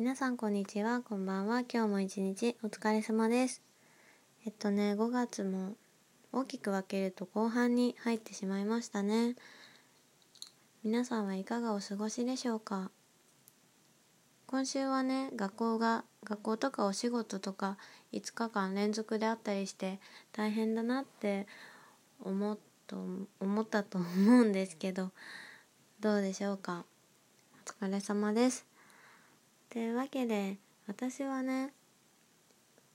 皆さんこんにちは。こんばんは。今日も一日お疲れ様です。えっとね5月も大きく分けると後半に入ってしまいましたね。皆さんはいかがお過ごしでしょうか？今週はね学校が学校とかお仕事とか5日間連続であったりして大変だなって思っと思ったと思うんですけどどうでしょうか？お疲れ様です。というわけで私はね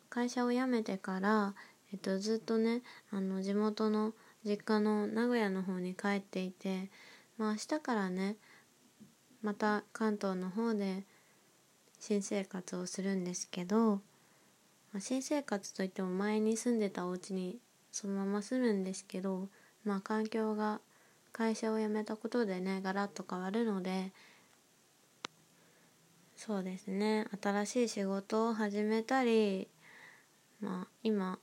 会社を辞めてから、えっと、ずっとねあの地元の実家の名古屋の方に帰っていて、まあ、明日からねまた関東の方で新生活をするんですけど、まあ、新生活といっても前に住んでたお家にそのまま住むんですけど、まあ、環境が会社を辞めたことでねガラッと変わるのでそうですね。新しい仕事を始めたりまあ今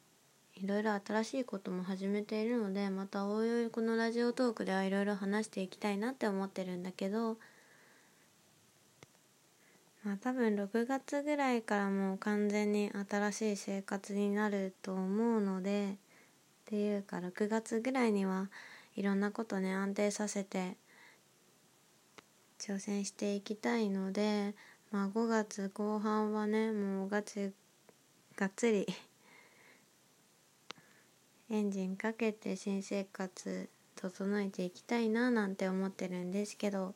いろいろ新しいことも始めているのでまたおいおいこのラジオトークではいろいろ話していきたいなって思ってるんだけどまあ多分6月ぐらいからもう完全に新しい生活になると思うのでっていうか6月ぐらいにはいろんなことね安定させて挑戦していきたいのでまあ5月後半はねもうガチがっつりエンジンかけて新生活整えていきたいななんて思ってるんですけど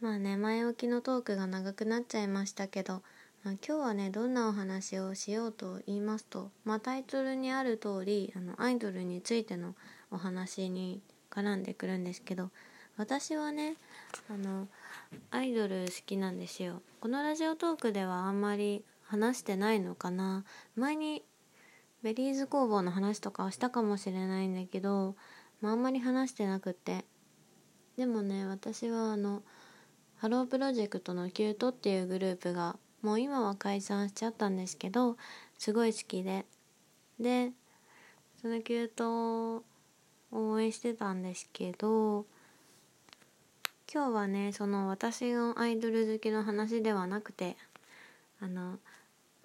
まあね前置きのトークが長くなっちゃいましたけど、まあ、今日はねどんなお話をしようと言いますと、まあ、タイトルにある通りあのアイドルについてのお話に絡んでくるんですけど私はねあのアイドル好きなんですよ。このラジオトークではあんまり話してないのかな。前にベリーズ工房の話とかはしたかもしれないんだけど、まあ、あんまり話してなくって。でもね私はあのハロープロジェクトの℃-uteっていうグループがもう今は解散しちゃったんですけどすごい好きで。でその℃-uteを応援してたんですけど今日はねその私のアイドル好きの話ではなくてあの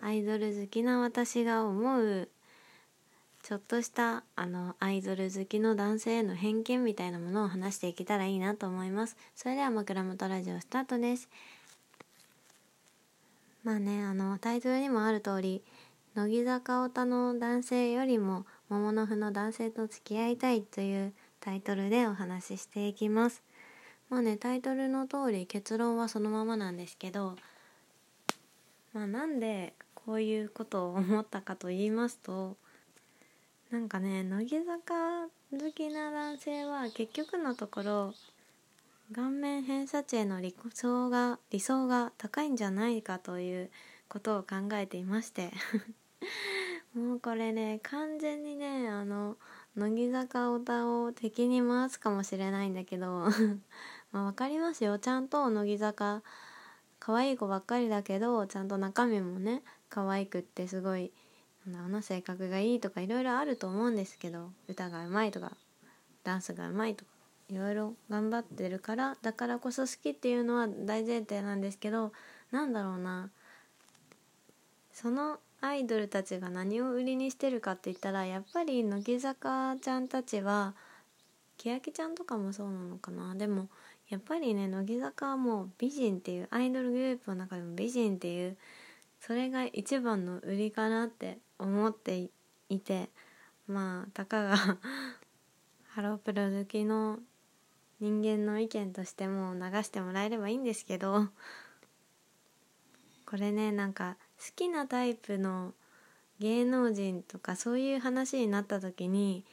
アイドル好きな私が思うちょっとしたあのアイドル好きの男性への偏見みたいなものを話していけたらいいなと思います。それでは枕元ラジオスタートです。まあねあのタイトルにもある通り乃木坂オタの男性よりも桃の符の男性と付き合いたいというタイトルでお話ししていきます。まあねタイトルの通り結論はそのままなんですけどまあなんでこういうことを思ったかと言いますとなんかね乃木坂好きな男性は結局のところ顔面偏差値への理想が理想が高いんじゃないかということを考えていまして もうこれね完全にねあの乃木坂オタを敵に回すかもしれないんだけどまあ分かりますよ。ちゃんと乃木坂可愛い子ばっかりだけどちゃんと中身もね可愛くってすごいなんだろうな性格がいいとかいろいろあると思うんですけど歌がうまいとかダンスがうまいとかいろいろ頑張ってるからだからこそ好きっていうのは大前提なんですけどなんだろうなそのアイドルたちが何を売りにしてるかって言ったらやっぱり乃木坂ちゃんたちは欅ちゃんとかもそうなのかな。でもやっぱりね乃木坂はもう美人っていうアイドルグループの中でも美人っていうそれが一番の売りかなって思っていてまあたかがハロープロ好きの人間の意見としても流してもらえればいいんですけどこれねなんか好きなタイプの芸能人とかそういう話になった時に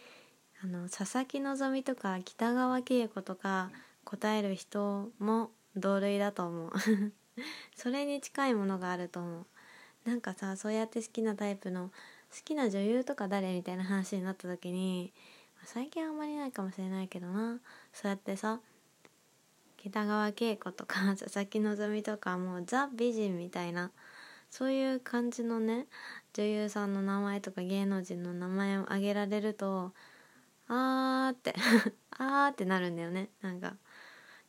あの佐々木希とか北川景子とか答える人も同類だと思う。それに近いものがあると思う。なんかさそうやって好きなタイプの好きな女優とか誰みたいな話になった時に最近あんまりないかもしれないけどな。そうやってさ北川景子とか 佐々木希とかもうザ美人みたいなそういう感じのね女優さんの名前とか芸能人の名前を挙げられるとあーって あーってなるんだよね。なんか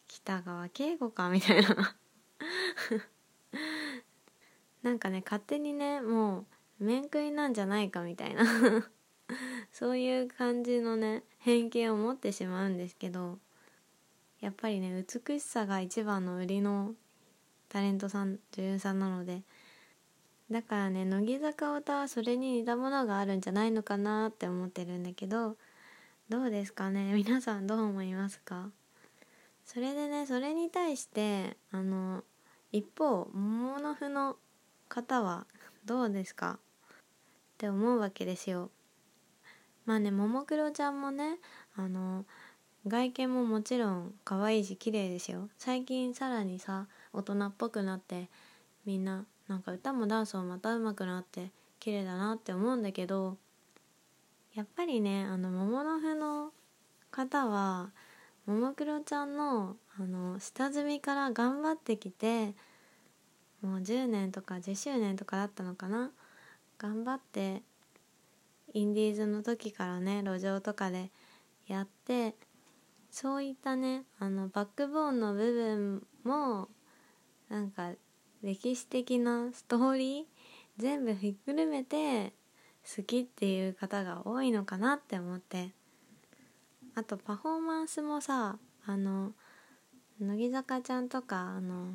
北川景子かみたいな。なんかね勝手にねもう面食いなんじゃないかみたいな。そういう感じのね偏見を持ってしまうんですけどやっぱりね美しさが一番の売りのタレントさん女優さんなのでだからね乃木坂歌はそれに似たものがあるんじゃないのかなって思ってるんだけどどうですかね？皆さんどう思いますか？それでねそれに対してあの一方桃の符の方はどうですか？って思うわけですよ。まあねももクロちゃんもねあの外見ももちろん可愛いし綺麗ですよ。最近さらにさ大人っぽくなってみんななんか歌もダンスもまた上手くなって綺麗だなって思うんだけどやっぱりねあの桃の符の方はももクロちゃんのあの下積みから頑張ってきてもう10年とか10周年とかだったのかな？頑張ってインディーズの時からね路上とかでやってそういったねあのバックボーンの部分もなんか歴史的なストーリー全部ひっくるめて好きっていう方が多いのかなって思って。あとパフォーマンスもさあの乃木坂ちゃんとかあの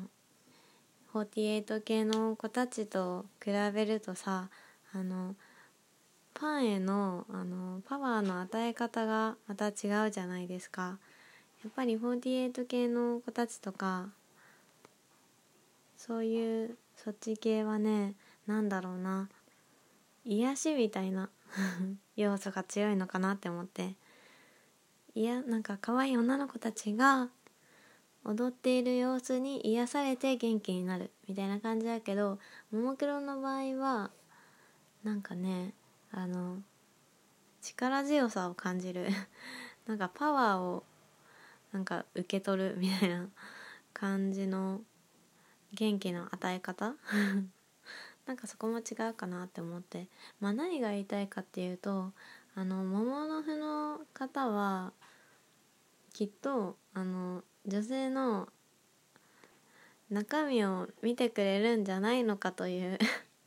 48系の子たちと比べるとさあのファンへのあのパワーの与え方がまた違うじゃないですか。やっぱり48系の子たちとかそういうそっち系はね何だろうな癒しみたいな 要素が強いのかなって思って。いやなんか可愛い女の子たちが踊っている様子に癒されて元気になるみたいな感じだけどももクロの場合はなんかねあの力強さを感じる。なんかパワーをなんか受け取るみたいな 感じの元気の与え方。なんかそこも違うかなって思って。まあ何が言いたいかっていうとあの桃の符の方はきっとあの女性の中身を見てくれるんじゃないのかという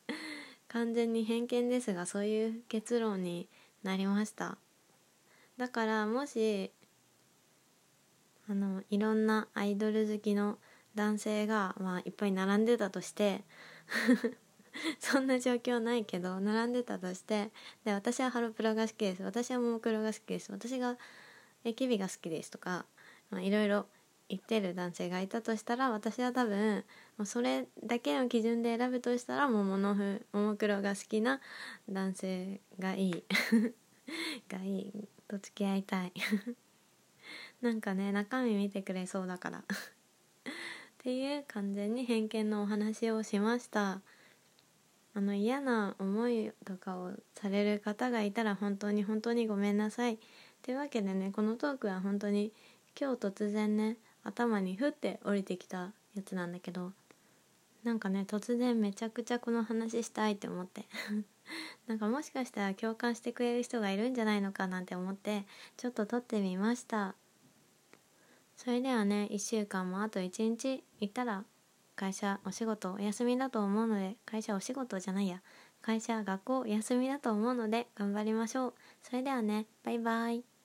完全に偏見ですがそういう結論になりました。だからもしあのいろんなアイドル好きの男性が、まあ、いっぱい並んでたとして そんな状況ないけど並んでたとしてで私はハロプロが好きです。私はももクロが好きです。私がえキビが好きですとかいろいろ言ってる男性がいたとしたら私は多分もうそれだけの基準で選ぶとしたら桃のふももクロが好きな男性がいい。がいい。と付き合いたい。なんかね中身見てくれそうだから。っていう完全に偏見のお話をしました。あの嫌な思いとかをされる方がいたら本当に本当にごめんなさい。というわけでねこのトークは本当に今日突然ね頭にふって降りてきたやつなんだけどなんかね突然めちゃくちゃこの話したいって思って。なんかもしかしたら共感してくれる人がいるんじゃないのかなんて思ってちょっと撮ってみました。それではね1週間もあと1日行ったら会社お仕事お休みだと思うので会社お仕事じゃないや。会社学校お休みだと思うので頑張りましょう。それではねバイバイ。